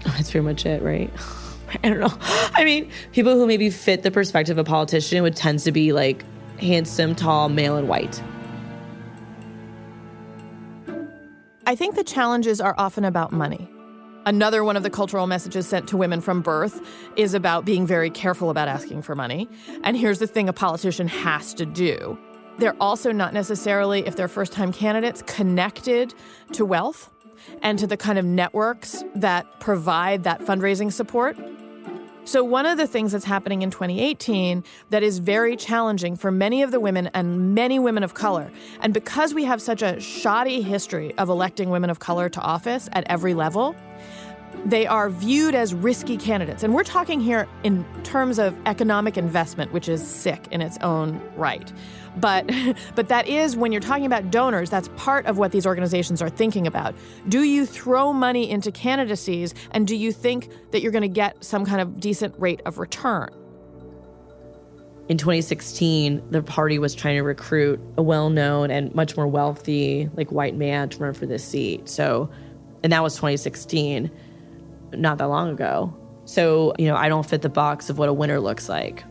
Oh, that's pretty much it, right? I don't know. I mean, people who maybe fit the perspective of a politician would tend to be like handsome, tall, male, and white. I think the challenges are often about money. Another one of the cultural messages sent to women from birth is about being very careful about asking for money. And here's the thing a politician has to do they're also not necessarily, if they're first time candidates, connected to wealth and to the kind of networks that provide that fundraising support. So, one of the things that's happening in 2018 that is very challenging for many of the women and many women of color, and because we have such a shoddy history of electing women of color to office at every level, they are viewed as risky candidates. And we're talking here in terms of economic investment, which is sick in its own right. But but that is when you're talking about donors, that's part of what these organizations are thinking about. Do you throw money into candidacies and do you think that you're going to get some kind of decent rate of return? In 2016, the party was trying to recruit a well-known and much more wealthy like white man to run for this seat. So, and that was 2016, not that long ago. So, you know, I don't fit the box of what a winner looks like.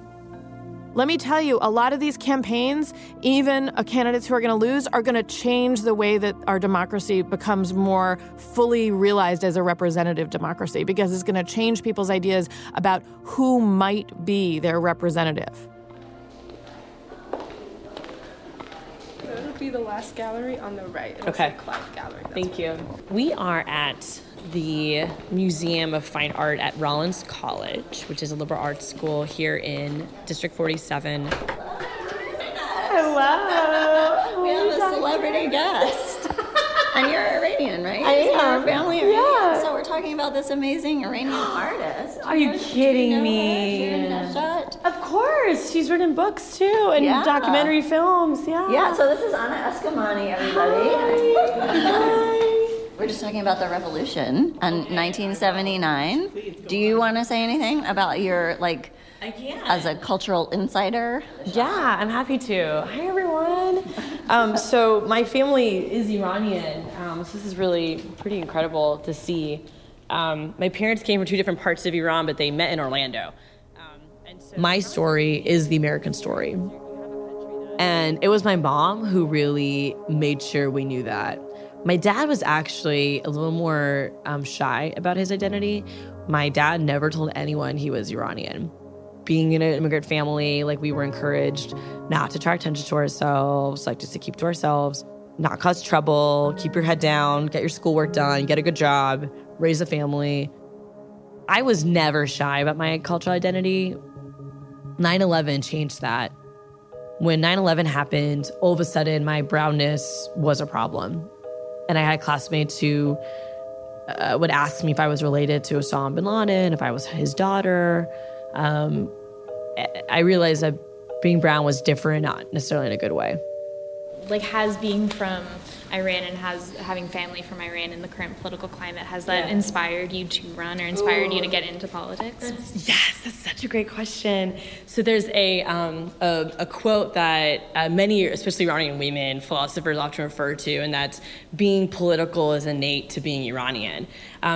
Let me tell you, a lot of these campaigns, even candidates who are going to lose, are going to change the way that our democracy becomes more fully realized as a representative democracy because it's going to change people's ideas about who might be their representative. It'll be the last gallery on the right. It'll Okay. say Clive Gallery. Thank you. We are at the Museum of Fine Art at Rollins College, which is a liberal arts school here in District 47. Hello. We have a celebrity guest. And you're Iranian, right? I Is am. Your family Iranian? Yeah. So we're talking about this amazing Iranian artist. Are you Do know- kidding you know me? her? Shirin Neshat? Of course, she's written books too and Yeah. documentary films. Yeah. Yeah, so this is Anna Eskamani, everybody. We're just talking about the revolution in 1979. Do you want to say anything about your, like, as a cultural insider? Yeah, I'm happy to. Hi, everyone. Um, so, my family is Iranian, um, so this is really pretty incredible to see. Um, my parents came from two different parts of Iran, but they met in Orlando. My story is the American story. And it was my mom who really made sure we knew that. My dad was actually a little more um, shy about his identity. My dad never told anyone he was Iranian. Being in an immigrant family, like we were encouraged not to attract attention to ourselves, like just to keep to ourselves, not cause trouble, keep your head down, get your schoolwork done, get a good job, raise a family. I was never shy about my cultural identity. 9 11 changed that. When 9 11 happened, all of a sudden my brownness was a problem. And I had classmates who uh, would ask me if I was related to Osama bin Laden, if I was his daughter. Um, I- I realized that being brown was different, not necessarily in a good way. Like has being from Iran and has having family from Iran in the current political climate has that Yeah. inspired you to run or inspired you to get into politics? Yes, that's such a great question. So there's a um, a, a quote that uh, many, especially Iranian women, philosophers often refer to, and that's being political is innate to being Iranian,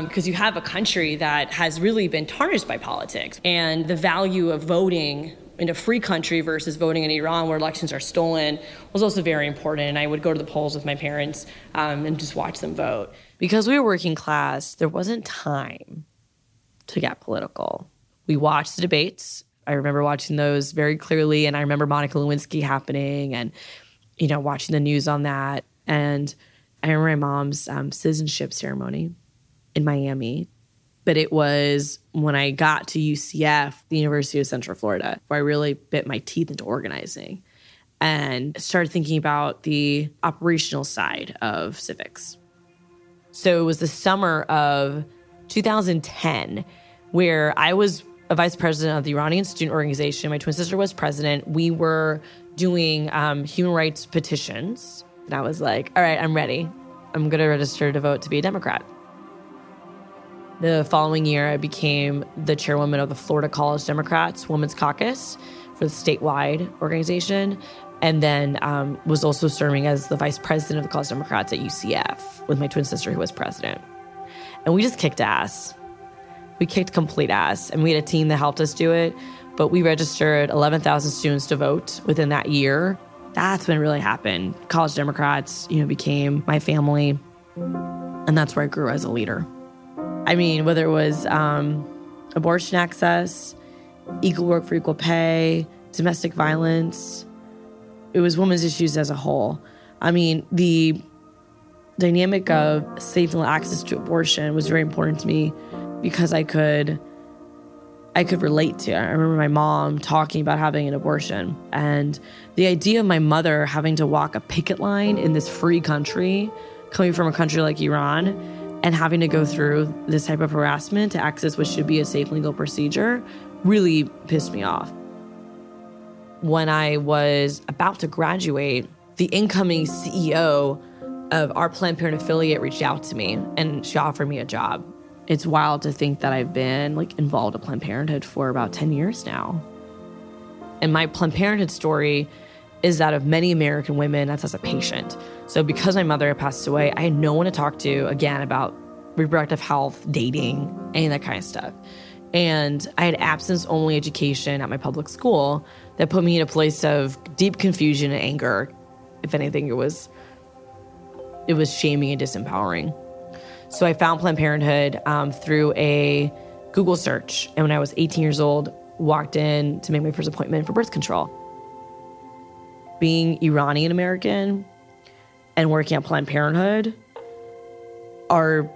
because you have a country that has really been tarnished by politics, and the value of voting in a free country versus voting in Iran where elections are stolen was also very important. And I would go to the polls with my parents um, and just watch them vote. Because we were working class, there wasn't time to get political. We watched the debates. I remember watching those very clearly, and I remember Monica Lewinsky happening, and you know, watching the news on that. And I remember my mom's um, citizenship ceremony in Miami, but it was when I got to UCF, the University of Central Florida, where I really bit my teeth into organizing and started thinking about the operational side of civics. So it was the summer of 2010 where I was a vice president of the Iranian student organization. My twin sister was president. We were doing um, human rights petitions. And I was like, all right, I'm ready. I'm going to register to vote to be a Democrat. The following year, I became the chairwoman of the Florida College Democrats Women's Caucus for the statewide organization, and then um, was also serving as the vice president of the College Democrats at UCF with my twin sister, who was president. And we just kicked ass. We kicked complete ass, and we had a team that helped us do it. But we registered 11,000 students to vote within that year. That's when it really happened. College Democrats, you know, became my family, and that's where I grew as a leader. I mean, whether it was um, abortion access, equal work for equal pay, domestic violence, it was women's issues as a whole. I mean, the dynamic of safe access to abortion was very important to me because I could I could relate to. I remember my mom talking about having an abortion and the idea of my mother having to walk a picket line in this free country, coming from a country like Iran, and having to go through this type of harassment to access what should be a safe legal procedure really pissed me off. When I was about to graduate, the incoming CEO of our Planned Parenthood affiliate reached out to me and she offered me a job. It's wild to think that I've been like involved in Planned Parenthood for about 10 years now. And my Planned Parenthood story is that of many American women that's as a patient. So because my mother had passed away, I had no one to talk to again about reproductive health, dating, any of that kind of stuff. And I had absence only education at my public school that put me in a place of deep confusion and anger. If anything, it was it was shaming and disempowering. So I found Planned Parenthood um, through a Google search, and when I was 18 years old, walked in to make my first appointment for birth control. Being Iranian American and working at Planned Parenthood are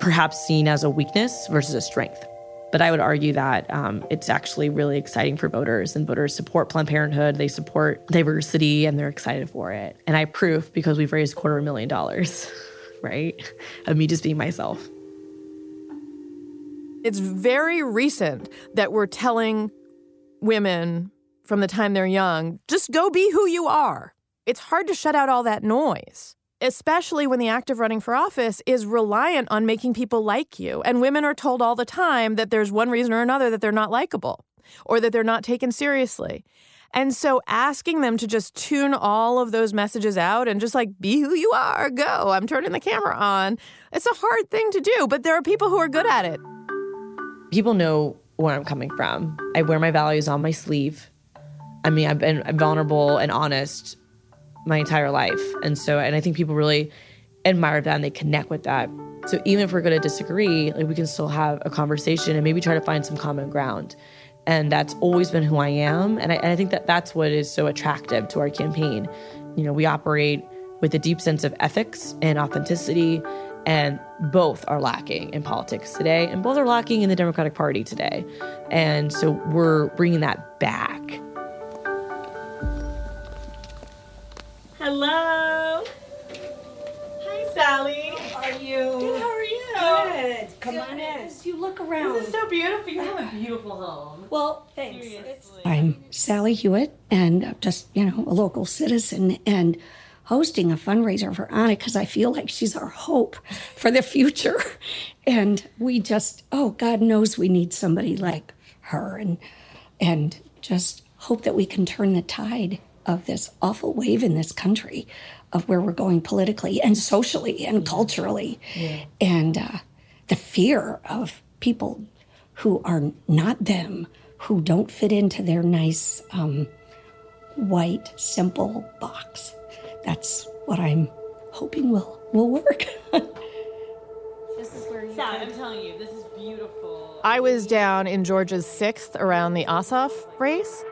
perhaps seen as a weakness versus a strength. But I would argue that um, it's actually really exciting for voters, and voters support Planned Parenthood. They support diversity, and they're excited for it. And I have proof because we've raised a quarter of a million dollars, right? Of me just being myself. It's very recent that we're telling women from the time they're young just go be who you are. It's hard to shut out all that noise especially when the act of running for office is reliant on making people like you. And women are told all the time that there's one reason or another that they're not likable or that they're not taken seriously. And so asking them to just tune all of those messages out and just like be who you are, go, I'm turning the camera on. It's a hard thing to do, but there are people who are good at it. People know where I'm coming from. I wear my values on my sleeve. I mean, I've been vulnerable and honest my entire life. And so, and I think people really admire that and they connect with that. So even if we're going to disagree, like we can still have a conversation and maybe try to find some common ground. And that's always been who I am. And I, and I think that that's what is so attractive to our campaign. You know, we operate with a deep sense of ethics and authenticity, and both are lacking in politics today, and both are lacking in the Democratic Party today. And so we're bringing that back. Hello. Hi, Sally. How are you? Good. How are you? Good. Come on in. You look around. This is so beautiful. You have a beautiful home. Well, thanks. I'm Sally Hewitt, and I'm just you know a local citizen and hosting a fundraiser for Anna because I feel like she's our hope for the future, and we just oh God knows we need somebody like her, and and just hope that we can turn the tide of this awful wave in this country of where we're going politically and socially and culturally. Yeah. And uh, the fear of people who are not them, who don't fit into their nice, um, white, simple box. That's what I'm hoping will, will work. this is where you Sally, I'm telling you, this is beautiful. I was down in Georgia's 6th around the Ossoff race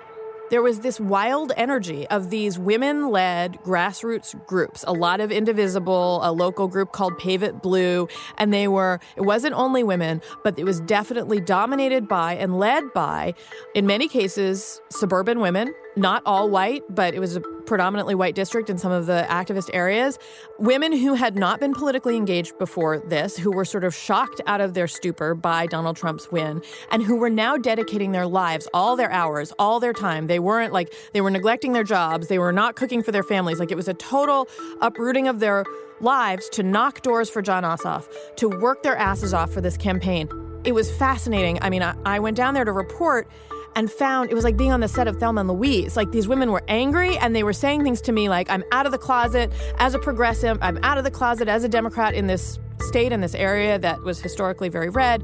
there was this wild energy of these women led grassroots groups, a lot of Indivisible, a local group called Pave It Blue. And they were, it wasn't only women, but it was definitely dominated by and led by, in many cases, suburban women not all white, but it was a predominantly white district in some of the activist areas. Women who had not been politically engaged before this, who were sort of shocked out of their stupor by Donald Trump's win, and who were now dedicating their lives, all their hours, all their time. They weren't like, they were neglecting their jobs, they were not cooking for their families. Like it was a total uprooting of their lives to knock doors for Jon Ossoff, to work their asses off for this campaign. It was fascinating. I mean, I, I went down there to report and found it was like being on the set of Thelma and Louise. Like these women were angry and they were saying things to me like, I'm out of the closet as a progressive, I'm out of the closet as a Democrat in this state, in this area that was historically very red.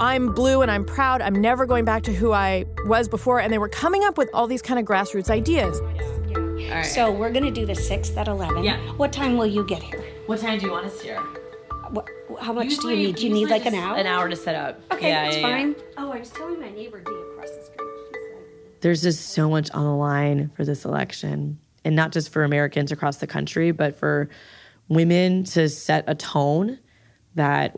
I'm blue and I'm proud. I'm never going back to who I was before. And they were coming up with all these kind of grassroots ideas. Yeah. So we're going to do the 6th at 11. Yeah. What time will you get here? What time do you want us here? What, how much usually, do you need? Do you need like an hour? An hour to set up. Okay, yeah, that's yeah, fine. Yeah. Oh, I was telling my neighbor Dee across the street. There's just so much on the line for this election, and not just for Americans across the country, but for women to set a tone that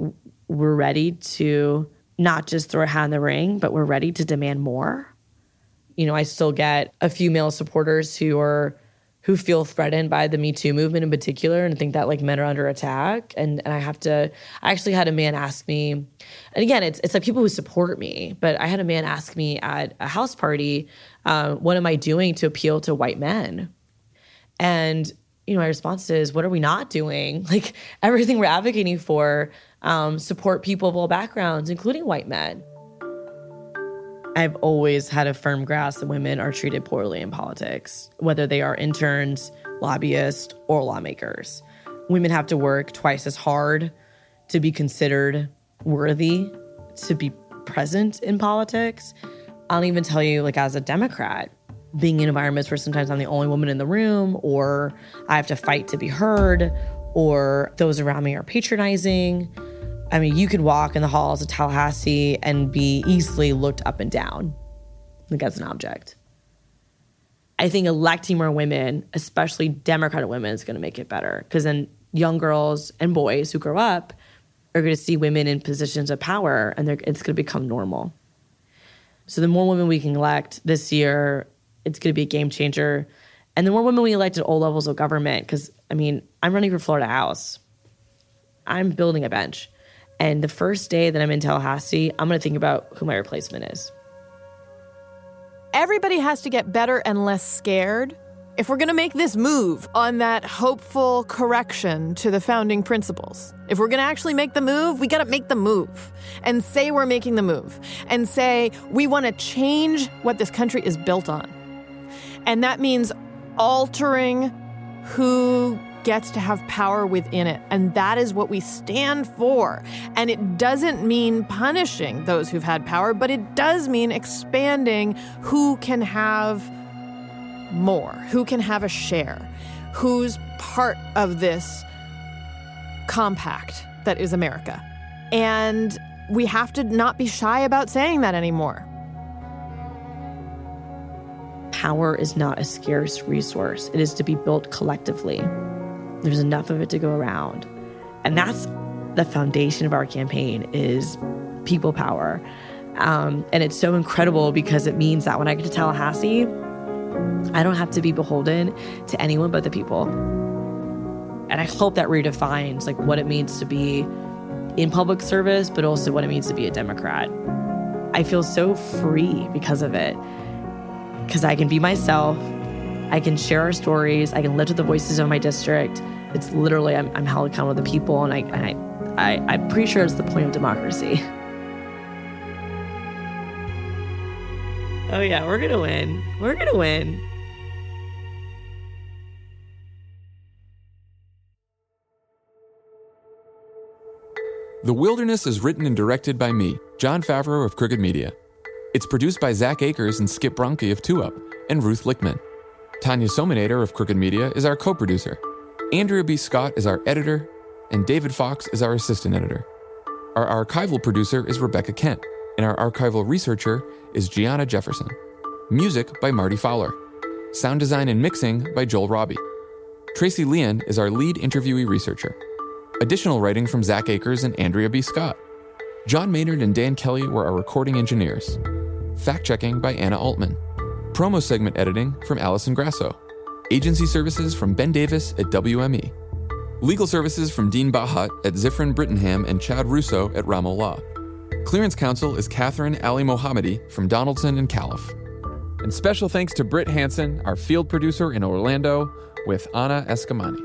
we're ready to not just throw a hat in the ring, but we're ready to demand more. You know, I still get a few male supporters who are who feel threatened by the Me Too movement in particular and think that like men are under attack. And and I have to I actually had a man ask me, and again, it's it's like people who support me, but I had a man ask me at a house party, uh, what am I doing to appeal to white men? And you know, my response is, what are we not doing? Like everything we're advocating for um, support people of all backgrounds, including white men. I've always had a firm grasp that women are treated poorly in politics, whether they are interns, lobbyists, or lawmakers. Women have to work twice as hard to be considered worthy, to be present in politics. I'll even tell you, like, as a Democrat, being in environments where sometimes I'm the only woman in the room, or I have to fight to be heard, or those around me are patronizing. I mean, you could walk in the halls of Tallahassee and be easily looked up and down, like as an object. I think electing more women, especially Democratic women, is going to make it better because then young girls and boys who grow up are going to see women in positions of power and it's going to become normal. So the more women we can elect this year, it's going to be a game changer. And the more women we elect at all levels of government, because I mean, I'm running for Florida House, I'm building a bench. And the first day that I'm in Tallahassee, I'm going to think about who my replacement is. Everybody has to get better and less scared if we're going to make this move on that hopeful correction to the founding principles, if we're going to actually make the move, we got to make the move and say we're making the move and say we want to change what this country is built on. And that means altering who gets to have power within it. And that is what we stand for. And it doesn't mean punishing those who've had power, but it does mean expanding who can have more, who can have a share, who's part of this compact that is America. And we have to not be shy about saying that anymore. Power is not a scarce resource. It is to be built collectively. There's enough of it to go around. And that's the foundation of our campaign is people power. Um, and it's so incredible because it means that when I get to Tallahassee, I don't have to be beholden to anyone but the people. And I hope that redefines like what it means to be in public service, but also what it means to be a Democrat. I feel so free because of it. Because I can be myself, I can share our stories, I can lift up the voices of my district. It's literally I'm, I'm held accountable to the people, and I, and I, I I'm pretty sure it's the point of democracy. Oh yeah, we're gonna win. We're gonna win. The Wilderness is written and directed by me, Jon Favreau of Crooked Media. It's produced by Zach Akers and Skip Bronke of Two Up, and Ruth Lichtman. Tanya Somanader of Crooked Media is our co producer. Andrea B. Scott is our editor, and David Fox is our assistant editor. Our archival producer is Rebecca Kent, and our archival researcher is Gianna Jefferson. Music by Marty Fowler. Sound design and mixing by Joel Robbie. Tracy Leon is our lead interviewee researcher. Additional writing from Zach Akers and Andrea B. Scott. John Maynard and Dan Kelly were our recording engineers. Fact checking by Anna Altman. Promo segment editing from Allison Grasso. Agency services from Ben Davis at WME. Legal services from Dean Bahat at Ziffren Brittenham and Chad Russo at Ramo Law. Clearance counsel is Catherine Ali Mohammadi from Donaldson and Callif. And special thanks to Britt Hanson, our field producer in Orlando, with Anna Eskamani.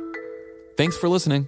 Thanks for listening.